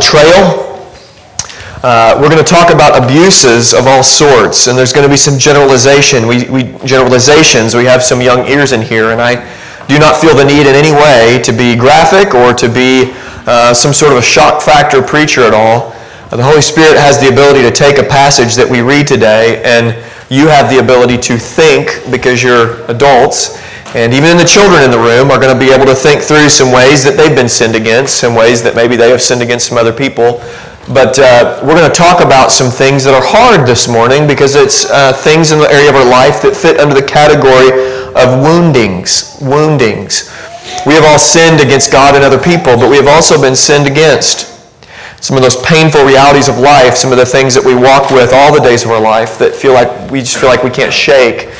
betrayal. Uh, we're going to talk about abuses of all sorts, and there's going to be some generalization. We, we, generalizations. We have some young ears in here, and I do not feel the need in any way to be graphic or to be uh, some sort of a shock factor preacher at all. Uh, the Holy Spirit has the ability to take a passage that we read today, and you have the ability to think because you're adults and even the children in the room are going to be able to think through some ways that they've been sinned against, some ways that maybe they have sinned against some other people. But uh, we're going to talk about some things that are hard this morning because it's uh, things in the area of our life that fit under the category of woundings. Woundings. We have all sinned against God and other people, but we have also been sinned against. Some of those painful realities of life, some of the things that we walk with all the days of our life that feel like we just feel like we can't shake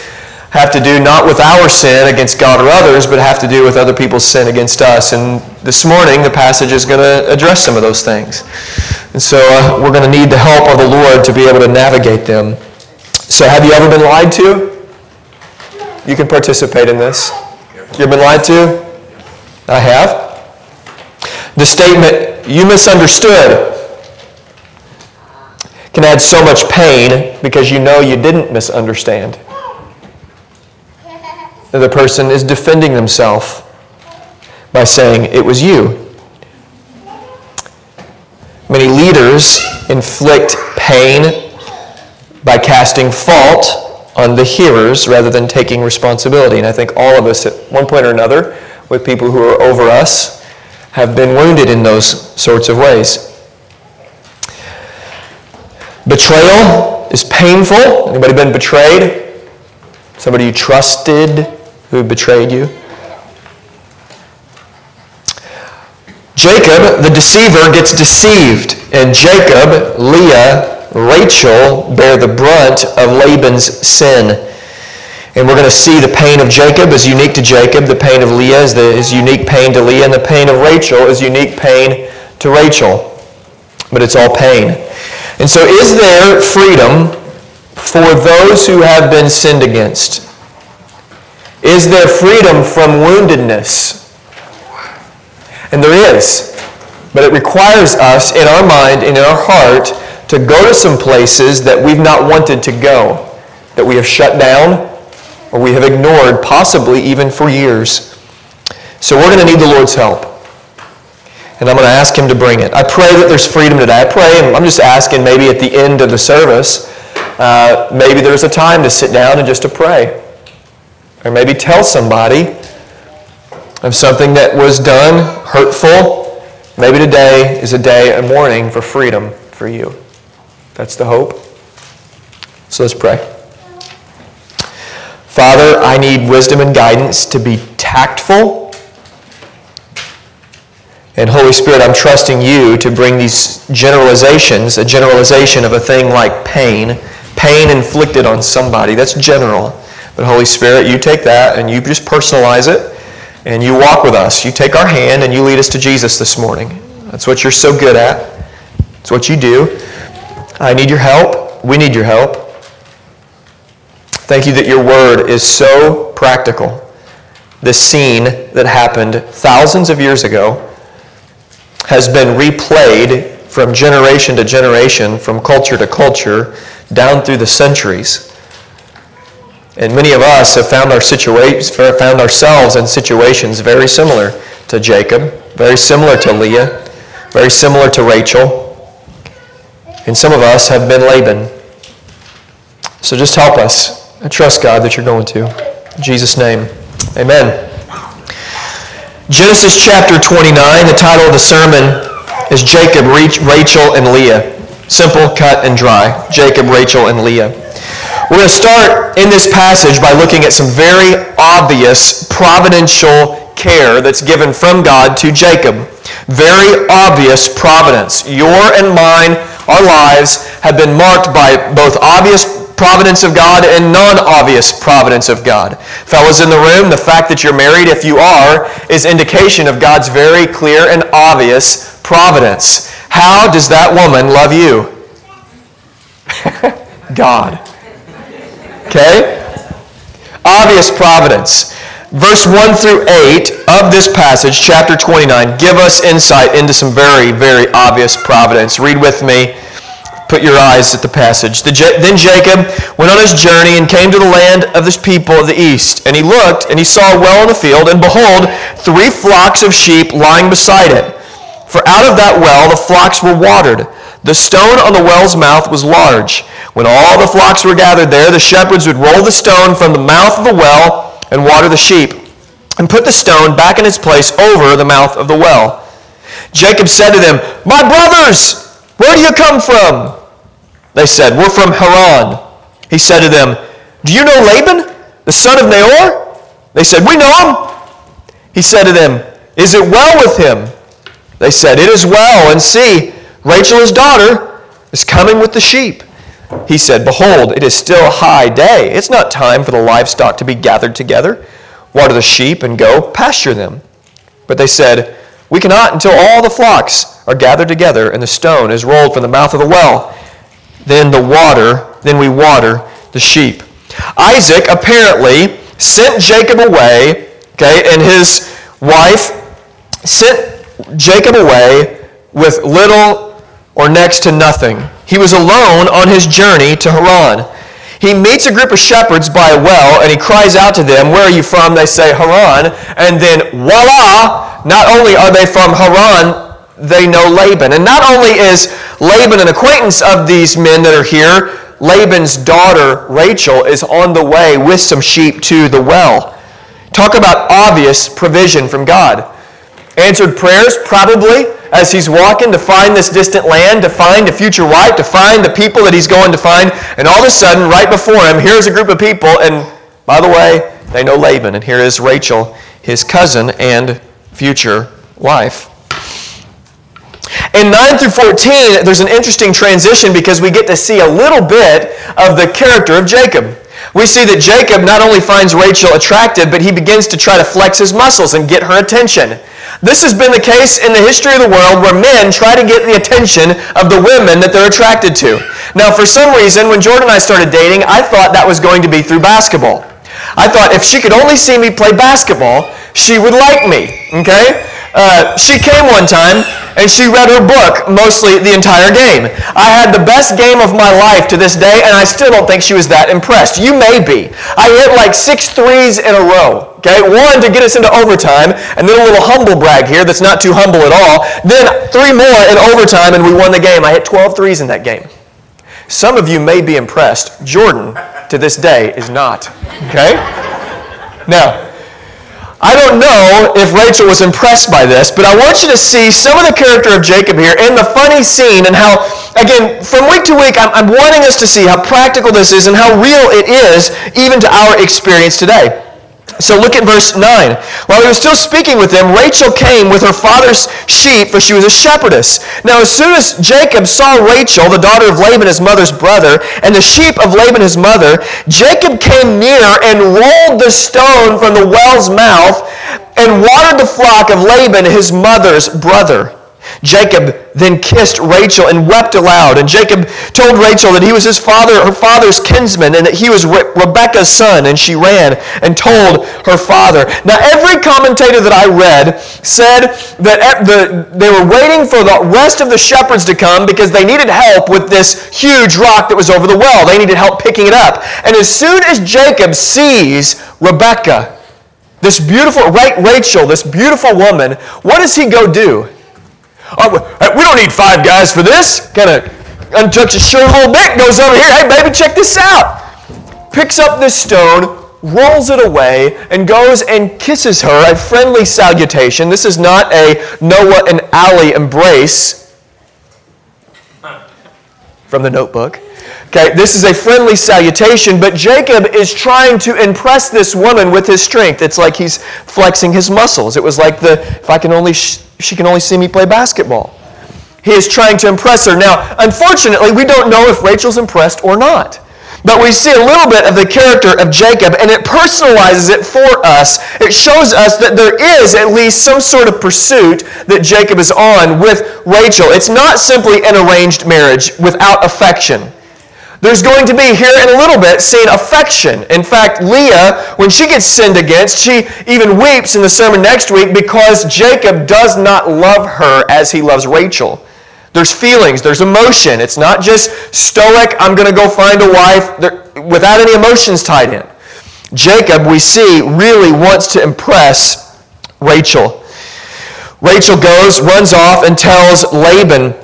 have to do not with our sin against God or others, but have to do with other people's sin against us. And this morning, the passage is going to address some of those things. And so uh, we're going to need the help of the Lord to be able to navigate them. So, have you ever been lied to? You can participate in this. You've been lied to? I have. The statement, you misunderstood, can add so much pain because you know you didn't misunderstand the person is defending themselves by saying, It was you. Many leaders inflict pain by casting fault on the hearers rather than taking responsibility. And I think all of us, at one point or another, with people who are over us, have been wounded in those sorts of ways. Betrayal is painful. Anybody been betrayed? Somebody you trusted who betrayed you? Jacob, the deceiver, gets deceived, and Jacob, Leah, Rachel bear the brunt of Laban's sin. And we're going to see the pain of Jacob is unique to Jacob, the pain of Leah is, the, is unique pain to Leah, and the pain of Rachel is unique pain to Rachel. But it's all pain. And so is there freedom for those who have been sinned against? Is there freedom from woundedness? And there is. But it requires us in our mind and in our heart to go to some places that we've not wanted to go, that we have shut down or we have ignored, possibly even for years. So we're going to need the Lord's help. And I'm going to ask Him to bring it. I pray that there's freedom today. I pray, and I'm just asking maybe at the end of the service, uh, maybe there's a time to sit down and just to pray. Or maybe tell somebody of something that was done hurtful. Maybe today is a day, a morning for freedom for you. That's the hope. So let's pray. Father, I need wisdom and guidance to be tactful. And Holy Spirit, I'm trusting you to bring these generalizations, a generalization of a thing like pain, pain inflicted on somebody. That's general. But Holy Spirit, you take that and you just personalize it and you walk with us. You take our hand and you lead us to Jesus this morning. That's what you're so good at. It's what you do. I need your help. We need your help. Thank you that your word is so practical. This scene that happened thousands of years ago has been replayed from generation to generation, from culture to culture, down through the centuries. And many of us have found, our situa- found ourselves in situations very similar to Jacob, very similar to Leah, very similar to Rachel. And some of us have been Laban. So just help us. I trust God that you're going to. In Jesus' name, amen. Genesis chapter 29, the title of the sermon is Jacob, Rachel, and Leah. Simple, cut, and dry. Jacob, Rachel, and Leah. We're going to start in this passage by looking at some very obvious providential care that's given from God to Jacob. Very obvious providence. Your and mine, our lives have been marked by both obvious providence of God and non-obvious providence of God. Fellas in the room, the fact that you're married, if you are, is indication of God's very clear and obvious providence. How does that woman love you? God. Okay? Obvious providence. verse 1 through 8 of this passage, chapter 29, give us insight into some very, very obvious providence. Read with me. Put your eyes at the passage. Then Jacob went on his journey and came to the land of the people of the east. And he looked, and he saw a well in the field, and behold, three flocks of sheep lying beside it. For out of that well the flocks were watered. The stone on the well's mouth was large. When all the flocks were gathered there, the shepherds would roll the stone from the mouth of the well and water the sheep, and put the stone back in its place over the mouth of the well. Jacob said to them, My brothers, where do you come from? They said, We're from Haran. He said to them, Do you know Laban, the son of Nahor? They said, We know him. He said to them, Is it well with him? They said, It is well, and see, Rachel his daughter is coming with the sheep. He said, Behold, it is still high day. It's not time for the livestock to be gathered together. Water the sheep and go pasture them. But they said, We cannot until all the flocks are gathered together and the stone is rolled from the mouth of the well. Then the water, then we water the sheep. Isaac apparently sent Jacob away, okay, and his wife sent Jacob away with little or next to nothing. He was alone on his journey to Haran. He meets a group of shepherds by a well and he cries out to them, Where are you from? They say, Haran. And then, voila! Not only are they from Haran, they know Laban. And not only is Laban an acquaintance of these men that are here, Laban's daughter, Rachel, is on the way with some sheep to the well. Talk about obvious provision from God. Answered prayers, probably, as he's walking to find this distant land, to find a future wife, to find the people that he's going to find. And all of a sudden, right before him, here's a group of people. And by the way, they know Laban. And here is Rachel, his cousin and future wife. In 9 through 14, there's an interesting transition because we get to see a little bit of the character of Jacob. We see that Jacob not only finds Rachel attractive, but he begins to try to flex his muscles and get her attention. This has been the case in the history of the world where men try to get the attention of the women that they're attracted to. Now, for some reason, when Jordan and I started dating, I thought that was going to be through basketball. I thought if she could only see me play basketball, she would like me, okay? Uh, she came one time and she read her book mostly the entire game. I had the best game of my life to this day, and I still don't think she was that impressed. You may be. I hit like six threes in a row. Okay, one to get us into overtime, and then a little humble brag here that's not too humble at all. Then three more in overtime, and we won the game. I hit 12 threes in that game. Some of you may be impressed. Jordan, to this day, is not. Okay? Now, I don't know if Rachel was impressed by this, but I want you to see some of the character of Jacob here and the funny scene and how, again, from week to week, I'm, I'm wanting us to see how practical this is and how real it is even to our experience today. So look at verse 9. While he was still speaking with them, Rachel came with her father's sheep, for she was a shepherdess. Now, as soon as Jacob saw Rachel, the daughter of Laban, his mother's brother, and the sheep of Laban, his mother, Jacob came near and rolled the stone from the well's mouth and watered the flock of Laban, his mother's brother. Jacob then kissed Rachel and wept aloud. And Jacob told Rachel that he was his father, her father's kinsman, and that he was Re- Rebekah's son. And she ran and told her father. Now, every commentator that I read said that the, they were waiting for the rest of the shepherds to come because they needed help with this huge rock that was over the well. They needed help picking it up. And as soon as Jacob sees Rebekah, this beautiful, Rachel, this beautiful woman, what does he go do? Oh, we don't need five guys for this. Kind of untucks his shirt a little bit, goes over here. Hey, baby, check this out. Picks up this stone, rolls it away, and goes and kisses her a friendly salutation. This is not a Noah and Allie embrace from the notebook. Okay, this is a friendly salutation, but Jacob is trying to impress this woman with his strength. It's like he's flexing his muscles. It was like the, if I can only, sh- she can only see me play basketball. He is trying to impress her. Now, unfortunately, we don't know if Rachel's impressed or not. But we see a little bit of the character of Jacob, and it personalizes it for us. It shows us that there is at least some sort of pursuit that Jacob is on with Rachel. It's not simply an arranged marriage without affection. There's going to be here in a little bit seen affection. In fact, Leah, when she gets sinned against, she even weeps in the sermon next week because Jacob does not love her as he loves Rachel. There's feelings, there's emotion. It's not just stoic, I'm going to go find a wife without any emotions tied in. Jacob, we see, really wants to impress Rachel. Rachel goes, runs off, and tells Laban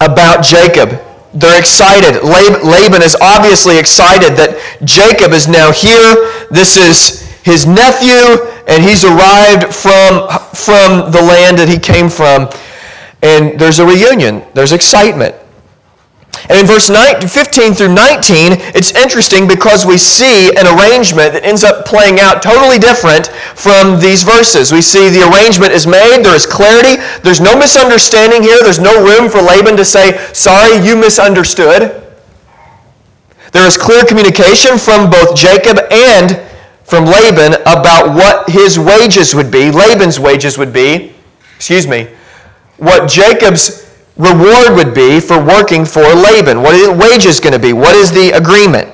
about Jacob. They're excited. Laban is obviously excited that Jacob is now here. This is his nephew, and he's arrived from, from the land that he came from. And there's a reunion, there's excitement. And in verse 19, 15 through 19, it's interesting because we see an arrangement that ends up playing out totally different from these verses. We see the arrangement is made, there is clarity, there's no misunderstanding here, there's no room for Laban to say, Sorry, you misunderstood. There is clear communication from both Jacob and from Laban about what his wages would be, Laban's wages would be, excuse me, what Jacob's reward would be for working for Laban. What is wages going to be? What is the agreement?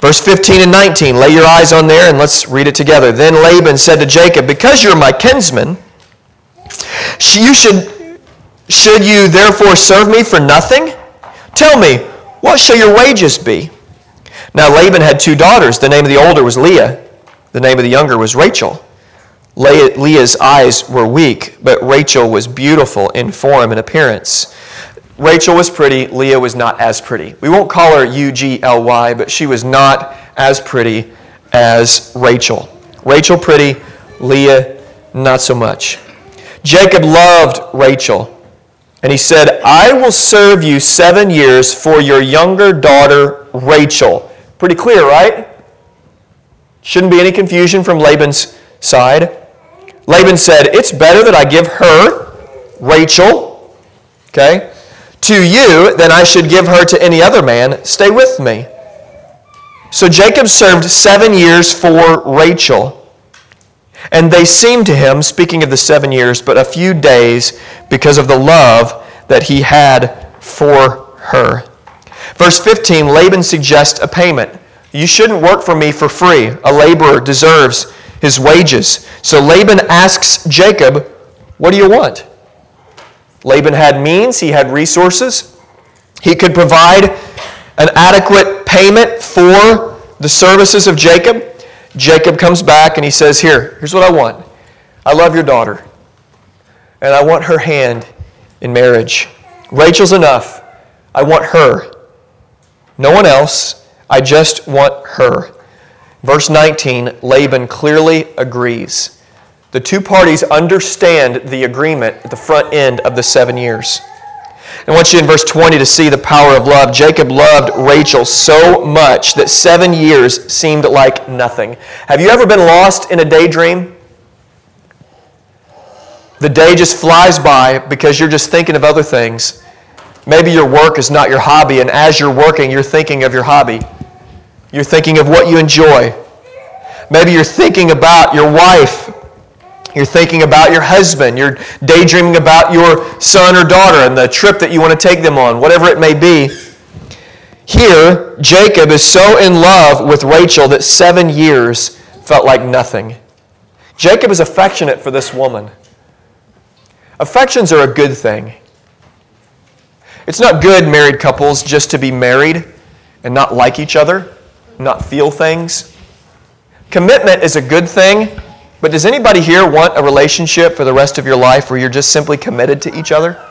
Verse 15 and 19. Lay your eyes on there and let's read it together. Then Laban said to Jacob, Because you're my kinsman, you should, should you therefore serve me for nothing? Tell me, what shall your wages be? Now Laban had two daughters. The name of the older was Leah. The name of the younger was Rachel. Leah's eyes were weak, but Rachel was beautiful in form and appearance. Rachel was pretty, Leah was not as pretty. We won't call her U G L Y, but she was not as pretty as Rachel. Rachel pretty, Leah not so much. Jacob loved Rachel, and he said, I will serve you seven years for your younger daughter, Rachel. Pretty clear, right? Shouldn't be any confusion from Laban's side. Laban said, It's better that I give her, Rachel, okay, to you than I should give her to any other man. Stay with me. So Jacob served seven years for Rachel. And they seemed to him, speaking of the seven years, but a few days because of the love that he had for her. Verse 15 Laban suggests a payment. You shouldn't work for me for free. A laborer deserves his wages. So Laban asks Jacob, What do you want? Laban had means, he had resources. He could provide an adequate payment for the services of Jacob. Jacob comes back and he says, Here, here's what I want. I love your daughter, and I want her hand in marriage. Rachel's enough. I want her. No one else. I just want her. Verse 19, Laban clearly agrees. The two parties understand the agreement at the front end of the seven years. I want you in verse 20 to see the power of love. Jacob loved Rachel so much that seven years seemed like nothing. Have you ever been lost in a daydream? The day just flies by because you're just thinking of other things. Maybe your work is not your hobby, and as you're working, you're thinking of your hobby. You're thinking of what you enjoy. Maybe you're thinking about your wife. You're thinking about your husband. You're daydreaming about your son or daughter and the trip that you want to take them on, whatever it may be. Here, Jacob is so in love with Rachel that seven years felt like nothing. Jacob is affectionate for this woman. Affections are a good thing. It's not good, married couples, just to be married and not like each other not feel things. Commitment is a good thing, but does anybody here want a relationship for the rest of your life where you're just simply committed to each other?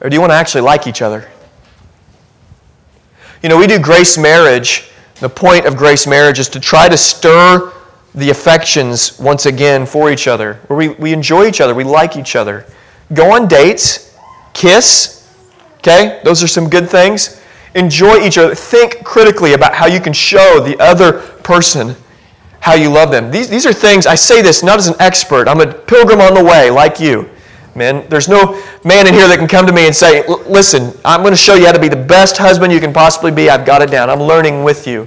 Or do you want to actually like each other? You know, we do grace marriage. The point of grace marriage is to try to stir the affections once again for each other, where we, we enjoy each other, we like each other. Go on dates, kiss, okay? Those are some good things enjoy each other. Think critically about how you can show the other person how you love them. These, these are things, I say this not as an expert. I'm a pilgrim on the way, like you. Man, there's no man in here that can come to me and say, listen, I'm going to show you how to be the best husband you can possibly be. I've got it down. I'm learning with you.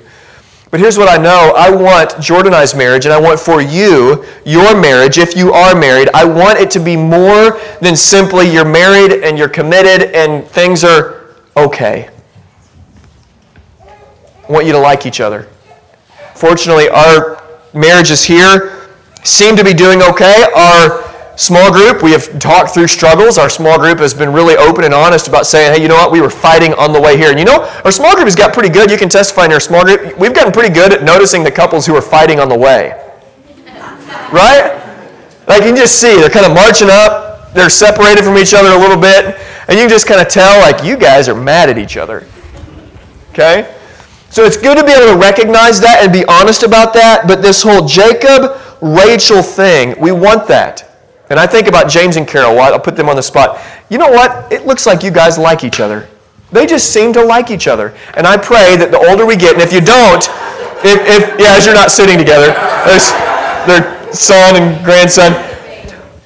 But here's what I know. I want Jordanized marriage, and I want for you, your marriage, if you are married, I want it to be more than simply you're married and you're committed and things are okay. I want you to like each other. Fortunately, our marriages here seem to be doing okay. Our small group, we have talked through struggles. Our small group has been really open and honest about saying, hey, you know what, we were fighting on the way here. And you know, our small group has got pretty good. You can testify in our small group. We've gotten pretty good at noticing the couples who are fighting on the way. Right? Like you can just see, they're kind of marching up, they're separated from each other a little bit, and you can just kind of tell, like, you guys are mad at each other. Okay? So it's good to be able to recognize that and be honest about that, but this whole Jacob Rachel thing, we want that. And I think about James and Carol. I'll put them on the spot. You know what? It looks like you guys like each other. They just seem to like each other. And I pray that the older we get, and if you don't, if, if yeah, as you're not sitting together, there's their son and grandson.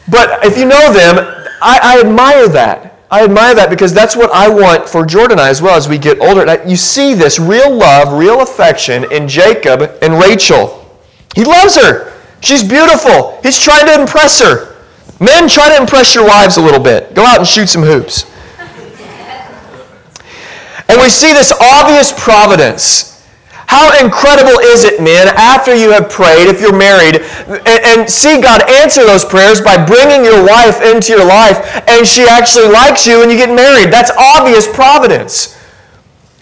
But if you know them, I, I admire that. I admire that because that's what I want for Jordan I as well as we get older. You see this real love, real affection in Jacob and Rachel. He loves her. She's beautiful. He's trying to impress her. Men, try to impress your wives a little bit. Go out and shoot some hoops. And we see this obvious providence how incredible is it, men, after you have prayed, if you're married, and, and, see God answer those prayers by bringing your wife into your life, and she actually likes you and you get married? That's obvious providence.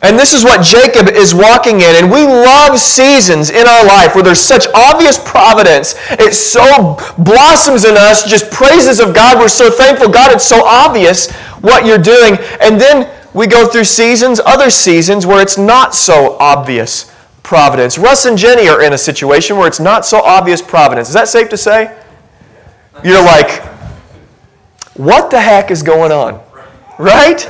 And this is what Jacob is walking in. And we love seasons in our life where there's such obvious providence. It so blossoms in us, just praises of God. We're so thankful. God, it's so obvious what you're doing. And then we go through seasons, other seasons, where it's not so obvious providence. Russ and Jenny are in a situation where it's not so obvious providence. Is that safe to say? You're like, what the heck is going on? Right?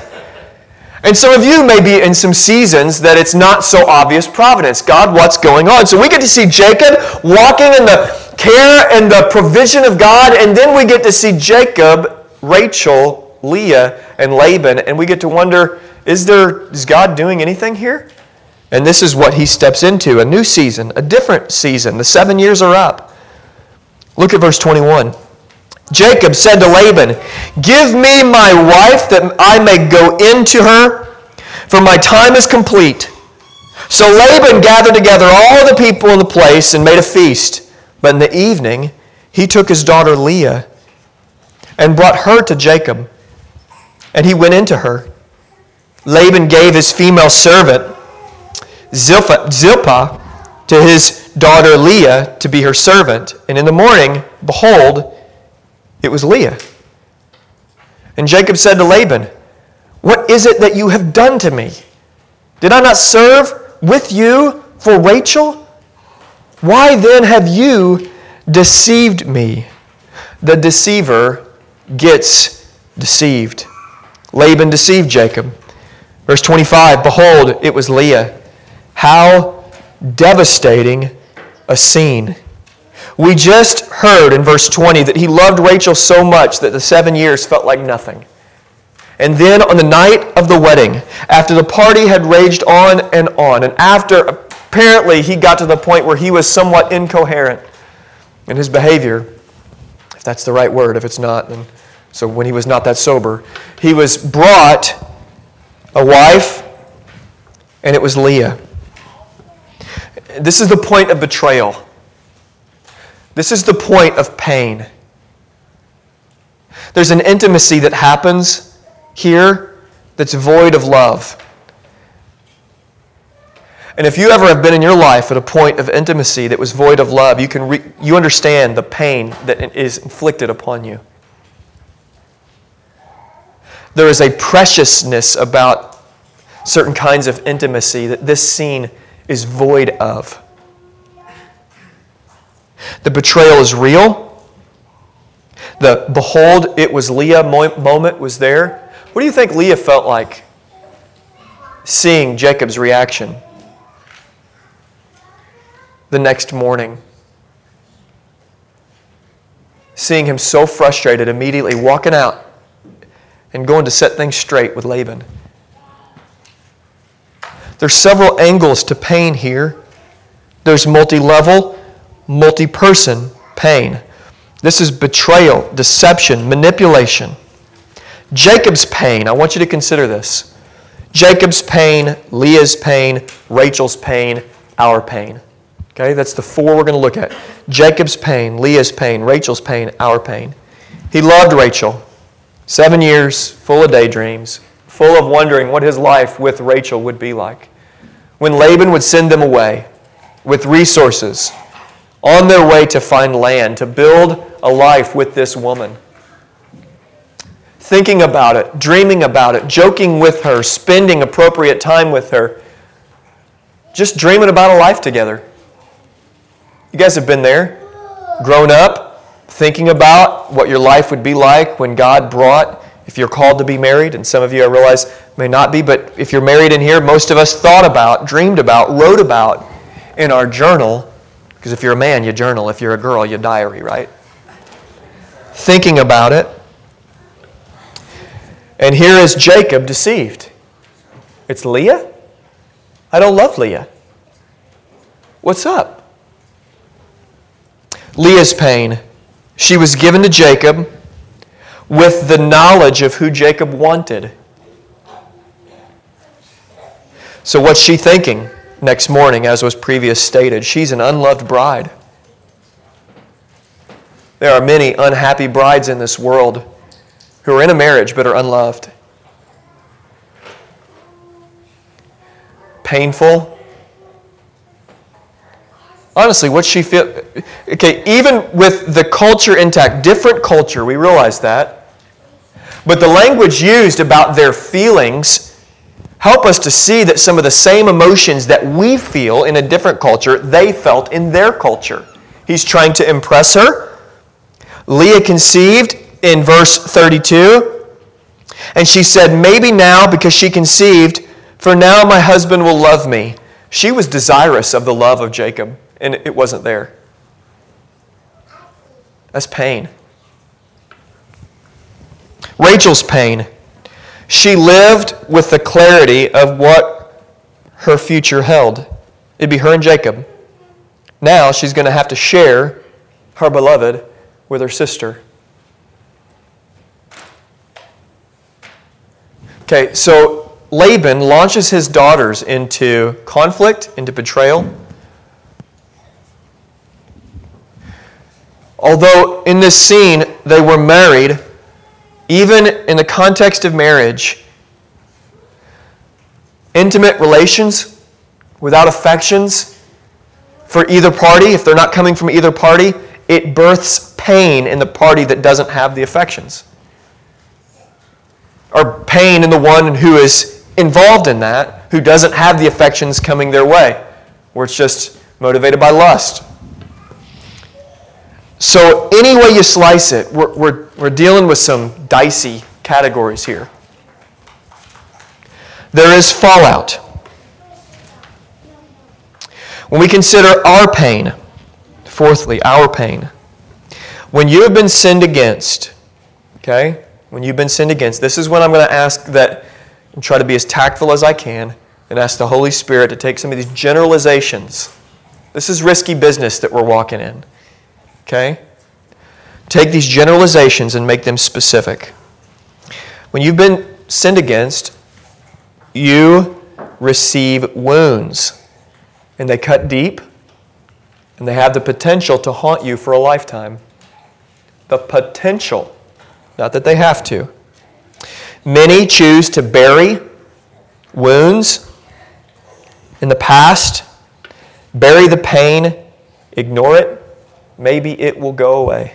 And some of you may be in some seasons that it's not so obvious providence. God, what's going on? So we get to see Jacob walking in the care and the provision of God, and then we get to see Jacob, Rachel, Leah, and Laban, and we get to wonder, is there is God doing anything here? And this is what he steps into a new season, a different season. The seven years are up. Look at verse 21. Jacob said to Laban, Give me my wife that I may go into her, for my time is complete. So Laban gathered together all the people in the place and made a feast. But in the evening, he took his daughter Leah and brought her to Jacob, and he went into her. Laban gave his female servant Zilpah to his daughter Leah to be her servant. And in the morning, behold, it was Leah. And Jacob said to Laban, What is it that you have done to me? Did I not serve with you for Rachel? Why then have you deceived me? The deceiver gets deceived. Laban deceived Jacob. Verse 25 Behold, it was Leah. How devastating a scene. We just heard in verse 20 that he loved Rachel so much that the seven years felt like nothing. And then on the night of the wedding, after the party had raged on and on, and after apparently he got to the point where he was somewhat incoherent in his behavior, if that's the right word, if it's not, then so when he was not that sober, he was brought a wife, and it was Leah. This is the point of betrayal. This is the point of pain. There's an intimacy that happens here that's void of love. And if you ever have been in your life at a point of intimacy that was void of love, you, can re- you understand the pain that is inflicted upon you. There is a preciousness about certain kinds of intimacy that this scene is void of. The betrayal is real. The behold, it was Leah moment was there. What do you think Leah felt like seeing Jacob's reaction the next morning? Seeing him so frustrated, immediately walking out and going to set things straight with Laban. There's several angles to pain here. There's multi level, multi person pain. This is betrayal, deception, manipulation. Jacob's pain, I want you to consider this. Jacob's pain, Leah's pain, Rachel's pain, our pain. Okay, that's the four we're going to look at Jacob's pain, Leah's pain, Rachel's pain, our pain. He loved Rachel. Seven years full of daydreams, full of wondering what his life with Rachel would be like. When Laban would send them away with resources on their way to find land, to build a life with this woman. Thinking about it, dreaming about it, joking with her, spending appropriate time with her, just dreaming about a life together. You guys have been there, grown up, thinking about what your life would be like when God brought, if you're called to be married, and some of you I realize may not be, but if you're married in here, most of us thought about, dreamed about, wrote about in our journal, because if you're a man, you journal. If you're a girl, you diary, right? Thinking about it. And here is Jacob deceived. It's Leah? I don't love Leah. What's up? Leah's pain. She was given to Jacob with the knowledge of who Jacob wanted. So, what's she thinking next morning, as was previous stated? She's an unloved bride. There are many unhappy brides in this world who are in a marriage but are unloved. Painful, Honestly, what she feel? Okay, even with the culture intact, different culture, we realize that. But the language used about their feelings help us to see that some of the same emotions that we feel in a different culture, they felt in their culture. He's trying to impress her. Leah conceived in verse 32, and she said, Maybe now, because she conceived, for now my husband will love me. She was desirous of the love of Jacob and it wasn't there. That's pain. Rachel's pain. She lived with the clarity of what her future held. It'd be her and Jacob. Now she's going to have to share her beloved with her sister. Okay, so Laban launches his daughters into conflict, into betrayal. Although in this scene they were married, even in the context of marriage, intimate relations without affections for either party, if they're not coming from either party, it births pain in the party that doesn't have the affections. Or pain in the one who is involved in that, who doesn't have the affections coming their way, where it's just motivated by lust so, any way you slice it, we're, we're, we're dealing with some dicey categories here. There is fallout. When we consider our pain, fourthly, our pain, when you have been sinned against, okay, when you've been sinned against, this is when I'm going to ask that and try to be as tactful as I can and ask the Holy Spirit to take some of these generalizations. This is risky business that we're walking in. Okay? Take these generalizations and make them specific. When you've been sinned against, you receive wounds, and they cut deep, and they have the potential to haunt you for a lifetime. The potential, not that they have to. Many choose to bury wounds in the past, bury the pain, ignore it, maybe it will go away.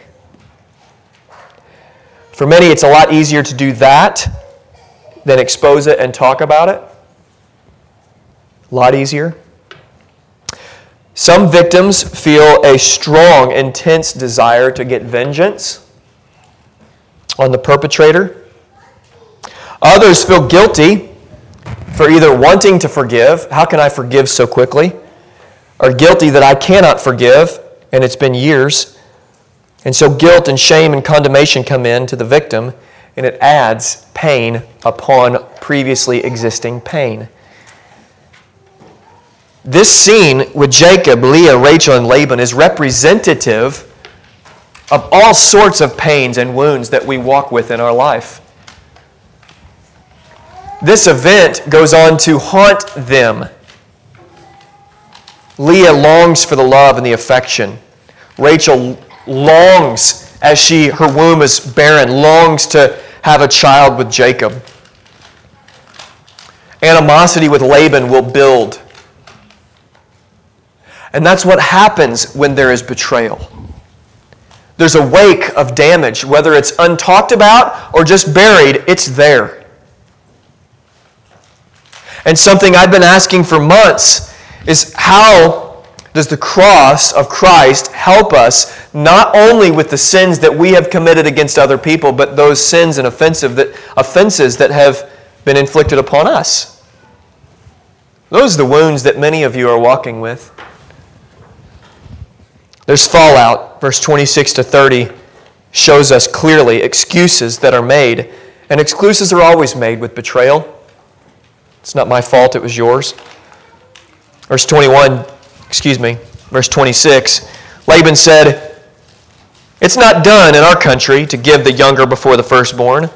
For many, it's a lot easier to do that than expose it and talk about it. A lot easier. Some victims feel a strong, intense desire to get vengeance on the perpetrator. Others feel guilty for either wanting to forgive, how can I forgive so quickly? Or guilty that I cannot forgive, and it's been years. And so guilt and shame and condemnation come in to the victim, and it adds pain upon previously existing pain. This scene with Jacob, Leah, Rachel, and Laban is representative of all sorts of pains and wounds that we walk with in our life. this event goes on to haunt them. Leah longs for the love and the affection. Rachel longs as she her womb is barren, longs to have a child with Jacob. Animosity with Laban will build. And that's what happens when there is betrayal. There's a wake of damage, whether it's untalked about or just buried, it's there. And something I've been asking for months is how does the cross of Christ help us not only with the sins that we have committed against other people, but those sins and offensive that, offenses that have been inflicted upon us? Those are the wounds that many of you are walking with. There's fallout. Verse 26 to 30 shows us clearly excuses that are made. And excuses are always made with betrayal. It's not my fault, it was yours. Verse 21, excuse me, verse 26 Laban said, It's not done in our country to give the younger before the firstborn.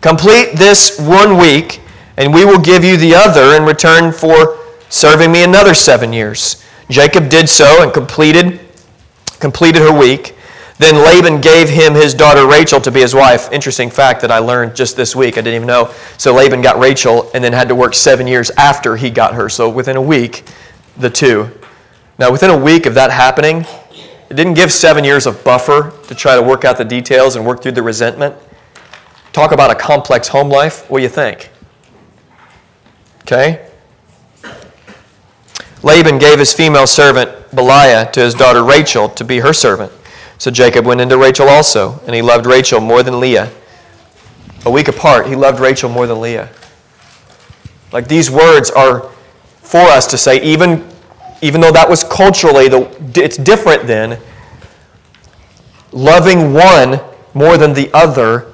Complete this one week, and we will give you the other in return for serving me another seven years. Jacob did so and completed completed her week. Then Laban gave him his daughter Rachel to be his wife. Interesting fact that I learned just this week. I didn't even know. So Laban got Rachel and then had to work seven years after he got her. So within a week, the two. Now, within a week of that happening, it didn't give seven years of buffer to try to work out the details and work through the resentment. Talk about a complex home life. What do you think? Okay? Laban gave his female servant Bilhah to his daughter Rachel to be her servant. So Jacob went into Rachel also, and he loved Rachel more than Leah. A week apart, he loved Rachel more than Leah. Like these words are for us to say, even, even though that was culturally, the, it's different then, loving one more than the other.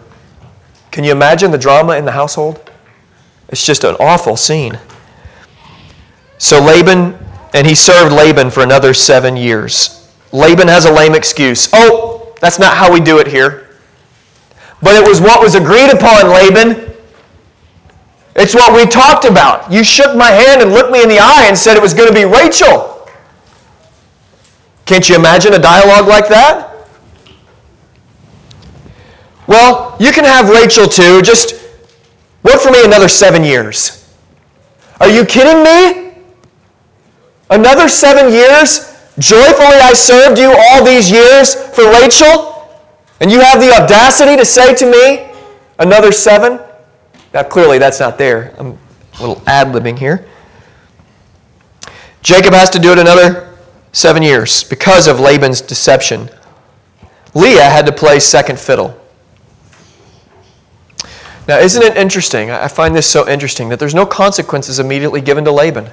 Can you imagine the drama in the household? It's just an awful scene. So Laban, and he served Laban for another seven years. Laban has a lame excuse. Oh, that's not how we do it here. But it was what was agreed upon, Laban. It's what we talked about. You shook my hand and looked me in the eye and said it was going to be Rachel. Can't you imagine a dialogue like that? Well, you can have Rachel too. Just work for me another seven years. Are you kidding me? Another seven years? Joyfully I served you all these years for Rachel? And you have the audacity to say to me, another seven? Now, clearly, that's not there. I'm a little ad libbing here. Jacob has to do it another seven years because of Laban's deception. Leah had to play second fiddle. Now, isn't it interesting? I find this so interesting that there's no consequences immediately given to Laban.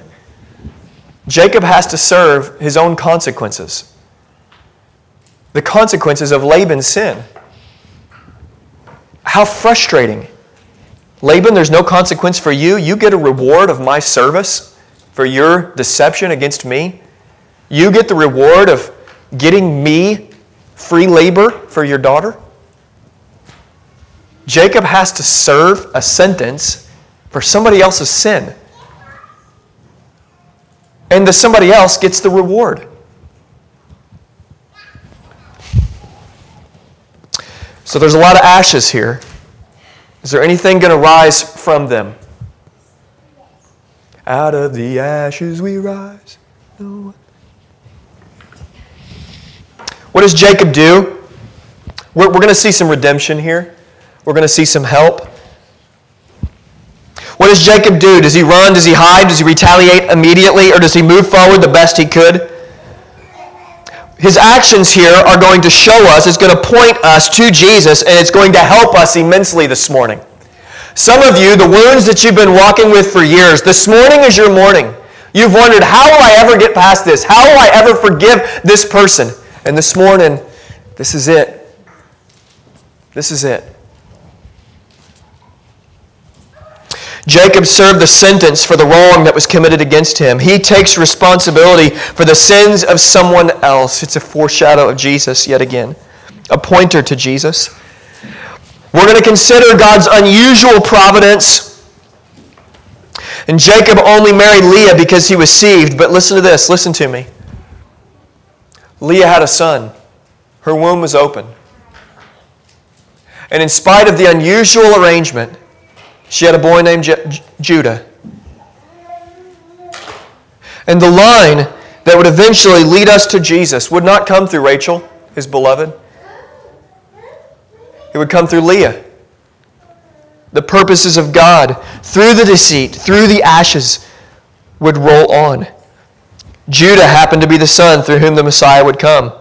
Jacob has to serve his own consequences the consequences of Laban's sin. How frustrating. Laban, there's no consequence for you. You get a reward of my service for your deception against me. You get the reward of getting me free labor for your daughter. Jacob has to serve a sentence for somebody else's sin and the somebody else gets the reward. So there's a lot of ashes here. Is there anything going to rise from them? Out of the ashes we rise. What does Jacob do? We're, we're going to see some redemption here. We're going to see some help. What does Jacob do? Does he run? Does he hide? Does he retaliate immediately? Or does he move forward the best he could? His actions here are going to show us, it's going to point us to Jesus, and it's going to help us immensely this morning. Some of you, the wounds that you've been walking with for years, this morning is your morning. You've wondered, how will I ever get past this? How will I ever forgive this person? And this morning, this is it. This is it. Jacob served the sentence for the wrong that was committed against him. He takes responsibility for the sins of someone else. It's a foreshadow of Jesus yet again, a pointer to Jesus. We're going to consider God's unusual providence And Jacob only married Leah because he was sieved. But listen to this, listen to me. Leah had a son, her womb was open. And in spite of the unusual arrangement, she had a boy named J- Judah. And the line that would eventually lead us to Jesus would not come through Rachel, his beloved. It would come through Leah. The purposes of God, through the deceit, through the ashes, would roll on. Judah happened to be the son through whom the Messiah would come.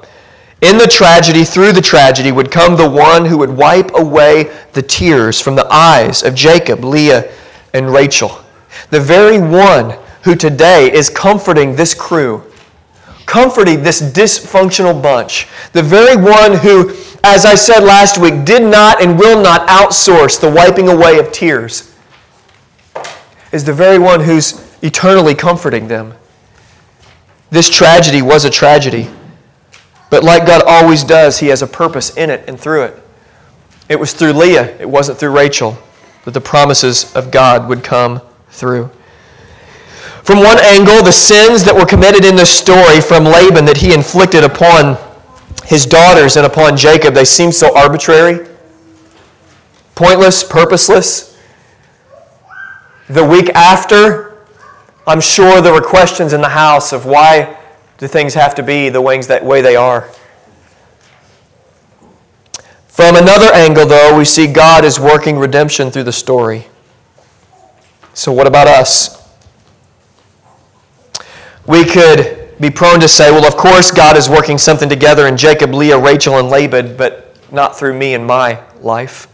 In the tragedy, through the tragedy, would come the one who would wipe away the tears from the eyes of Jacob, Leah, and Rachel. The very one who today is comforting this crew, comforting this dysfunctional bunch. The very one who, as I said last week, did not and will not outsource the wiping away of tears, is the very one who's eternally comforting them. This tragedy was a tragedy. But like God always does, He has a purpose in it and through it. It was through Leah, it wasn't through Rachel, that the promises of God would come through. From one angle, the sins that were committed in this story from Laban that he inflicted upon his daughters and upon Jacob, they seem so arbitrary, pointless, purposeless. The week after, I'm sure there were questions in the house of why do things have to be the wings that way they are? From another angle, though, we see God is working redemption through the story. So, what about us? We could be prone to say, well, of course, God is working something together in Jacob, Leah, Rachel, and Laban, but not through me and my life.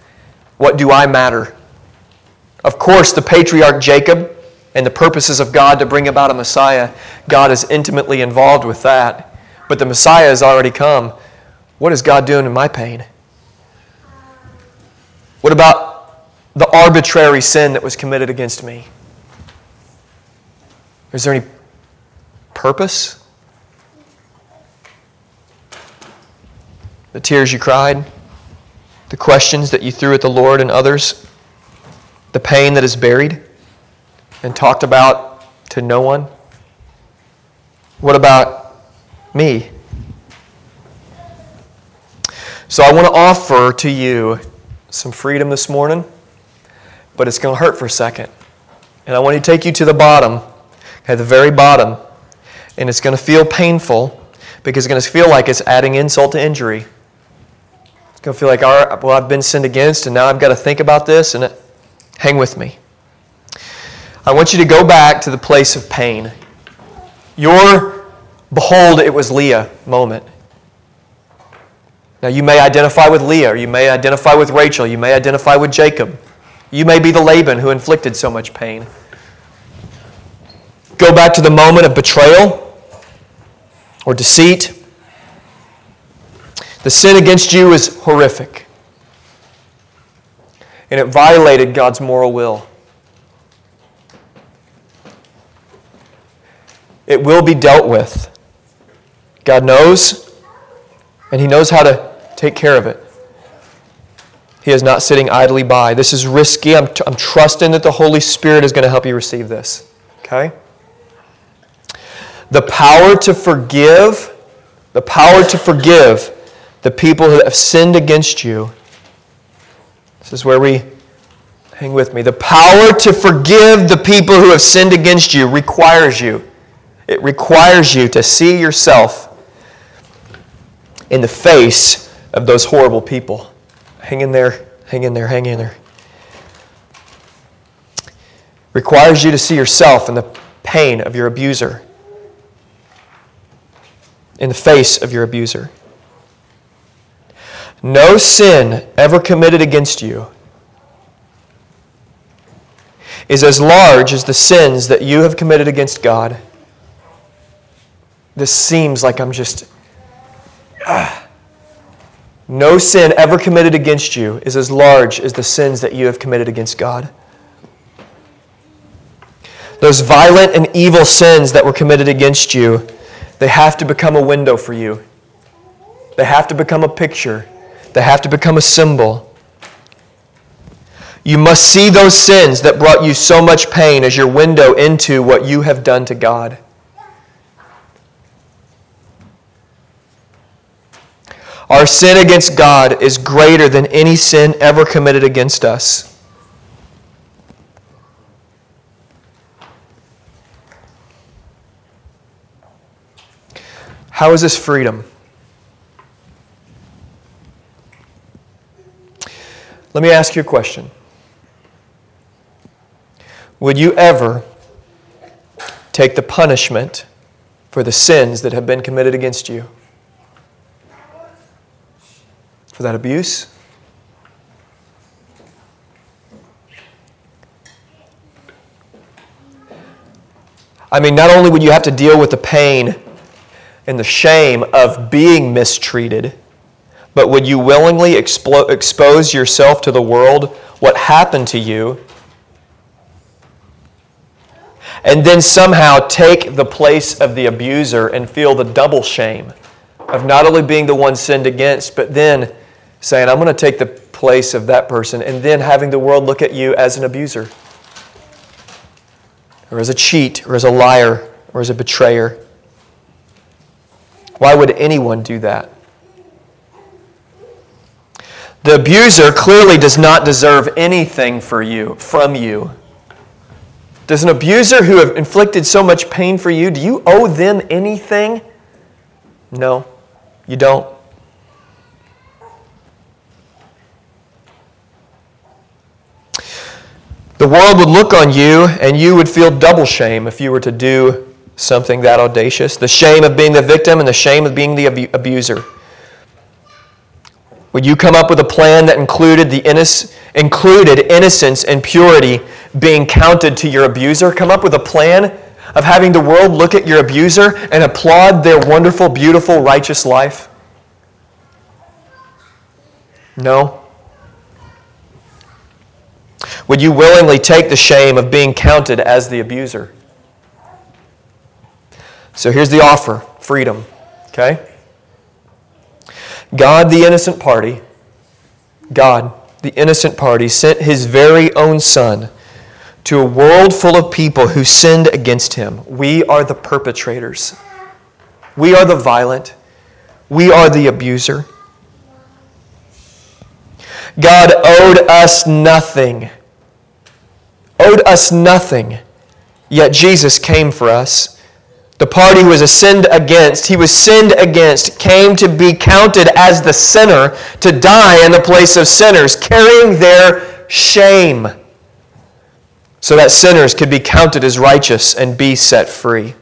What do I matter? Of course, the patriarch Jacob and the purposes of God to bring about a Messiah, God is intimately involved with that. But the Messiah has already come. What is God doing in my pain? What about the arbitrary sin that was committed against me? Is there any purpose? The tears you cried, the questions that you threw at the Lord and others, the pain that is buried? And talked about to no one? What about me? So I want to offer to you some freedom this morning, but it's going to hurt for a second. And I want to take you to the bottom, at the very bottom, and it's going to feel painful because it's going to feel like it's adding insult to injury. It's going to feel like, all right, well, I've been sinned against, and now I've got to think about this, and it, hang with me. I want you to go back to the place of pain. Your behold, it was Leah moment. Now, you may identify with Leah, you may identify with Rachel, you may identify with Jacob. You may be the Laban who inflicted so much pain. Go back to the moment of betrayal or deceit. The sin against you is horrific, and it violated God's moral will. It will be dealt with. God knows, and He knows how to take care of it. He is not sitting idly by. This is risky. I'm, t- I'm trusting that the Holy Spirit is going to help you receive this. Okay? The power to forgive, the power to forgive the people who have sinned against you. This is where we hang with me. The power to forgive the people who have sinned against you requires you it requires you to see yourself in the face of those horrible people. Hang in there, hang in there, hang in there. Requires you to see yourself in the pain of your abuser, in the face of your abuser. No sin ever committed against you is as large as the sins that you have committed against God this seems like I'm just. Ah. No sin ever committed against you is as large as the sins that you have committed against God. Those violent and evil sins that were committed against you, they have to become a window for you. They have to become a picture. They have to become a symbol. You must see those sins that brought you so much pain as your window into what you have done to God. Our sin against God is greater than any sin ever committed against us. How is this freedom? Let me ask you a question. Would you ever take the punishment for the sins that have been committed against you? For that abuse? I mean, not only would you have to deal with the pain and the shame of being mistreated, but would you willingly expose yourself to the world, what happened to you, and then somehow take the place of the abuser and feel the double shame of not only being the one sinned against, but then saying, I'm going to take the place of that person, and then having the world look at you as an abuser, or as a cheat, or as a liar, or as a betrayer. Why would anyone do that? The abuser clearly does not deserve anything for you, from you. Does an abuser who have inflicted so much pain for you, do you owe them anything? No, you don't. The world would look on you and you would feel double shame if you were to do something that audacious the shame of being the victim and the shame of being the abuser. Would you come up with a plan that included, the innoc- included innocence and purity being counted to your abuser? Come up with a plan of having the world look at your abuser and applaud their wonderful, beautiful, righteous life? No. Would you willingly take the shame of being counted as the abuser? So here's the offer freedom. Okay? God, the innocent party, God, the innocent party, sent his very own Son to a world full of people who sinned against him. We are the perpetrators. We are the violent. We are the abuser. God owed us nothing. Owed us nothing. Yet Jesus came for us the party who was a sinned against, he was sinned against, came to be counted as the sinner to die in the place of sinners, carrying their shame, so that sinners could be counted as righteous and be set free.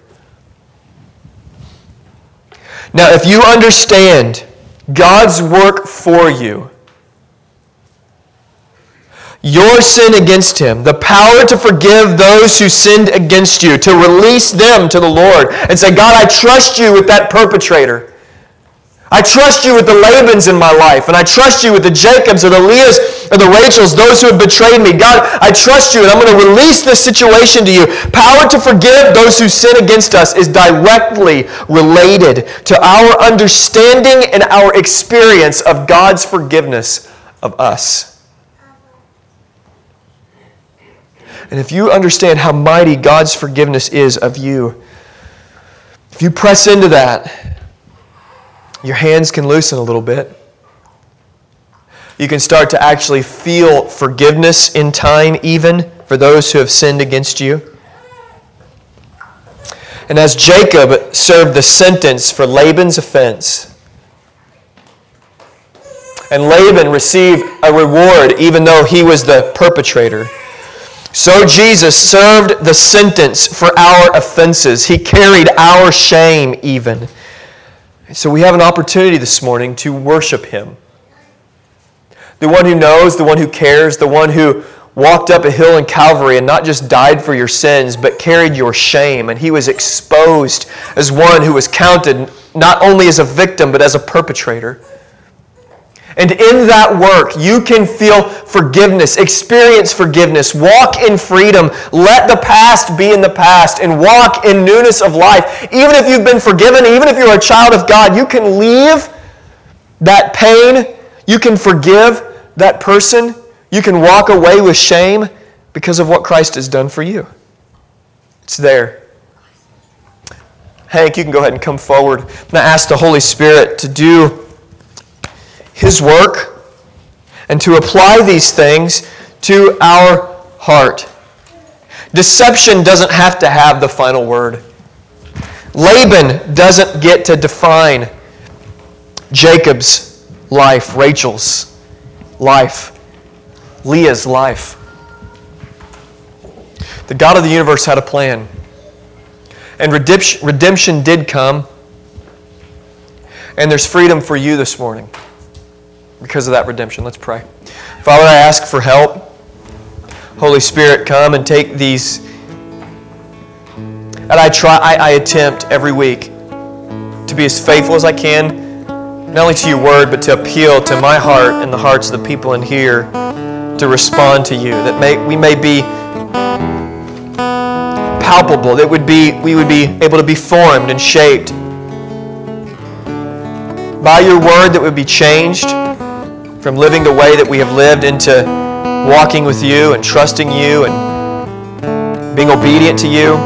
Now, if you understand God's work for you, your sin against him, the power to forgive those who sinned against you, to release them to the Lord and say, God, I trust you with that perpetrator. I trust you with the Labans in my life, and I trust you with the Jacobs or the Leahs or the Rachels, those who have betrayed me. God, I trust you, and I'm going to release this situation to you. Power to forgive those who sin against us is directly related to our understanding and our experience of God's forgiveness of us. And if you understand how mighty God's forgiveness is of you, if you press into that, your hands can loosen a little bit. You can start to actually feel forgiveness in time, even for those who have sinned against you. And as Jacob served the sentence for Laban's offense, and Laban received a reward even though he was the perpetrator. So Jesus served the sentence for our offenses. He carried our shame even. So we have an opportunity this morning to worship Him. The one who knows, the one who cares, the one who walked up a hill in Calvary and not just died for your sins, but carried your shame. And He was exposed as one who was counted not only as a victim, but as a perpetrator. And in that work, you can feel forgiveness, experience forgiveness, walk in freedom, let the past be in the past, and walk in newness of life. Even if you've been forgiven, even if you're a child of God, you can leave that pain, you can forgive that person, You can walk away with shame because of what Christ has done for you. It's there. Hank, you can go ahead and come forward. I'm going to ask the Holy Spirit to do His work and to apply these things to our heart. Deception doesn't have to have the final word. Laban doesn't get to define Jacob's life, Rachel's life, Leah's life. The God of the universe had a plan. And redemption, redemption did come. And there's freedom for you this morning because of that redemption. Let's pray. Father, I ask for help. Holy Spirit, come and take these. And I try, I, I attempt every week to be as faithful as I can, not only to your word, but to appeal to my heart and the hearts of the people in here to respond to you. That may, we may be palpable, that would be, we would be able to be formed and shaped by your word that would be changed from living the way that we have lived into walking with you and trusting you and being obedient to you.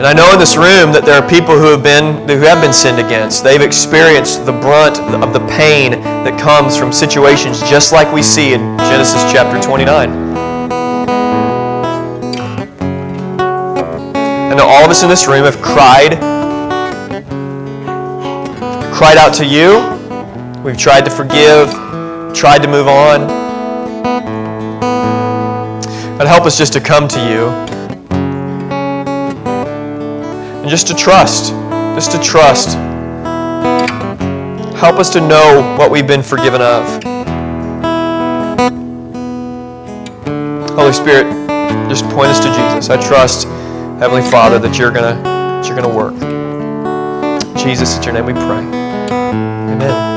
And I know in this room that there are people who have been who have been sinned against. They've experienced the brunt of the pain that comes from situations just like we see in Genesis chapter 29. I know all of us in this room have cried, cried out to you. We've tried to forgive, tried to move on. But help us just to come to you and just to trust, just to trust. Help us to know what we've been forgiven of. Holy Spirit, just point us to Jesus. I trust. Heavenly Father, that you're gonna that you're gonna work. Jesus, in your name we pray. Amen.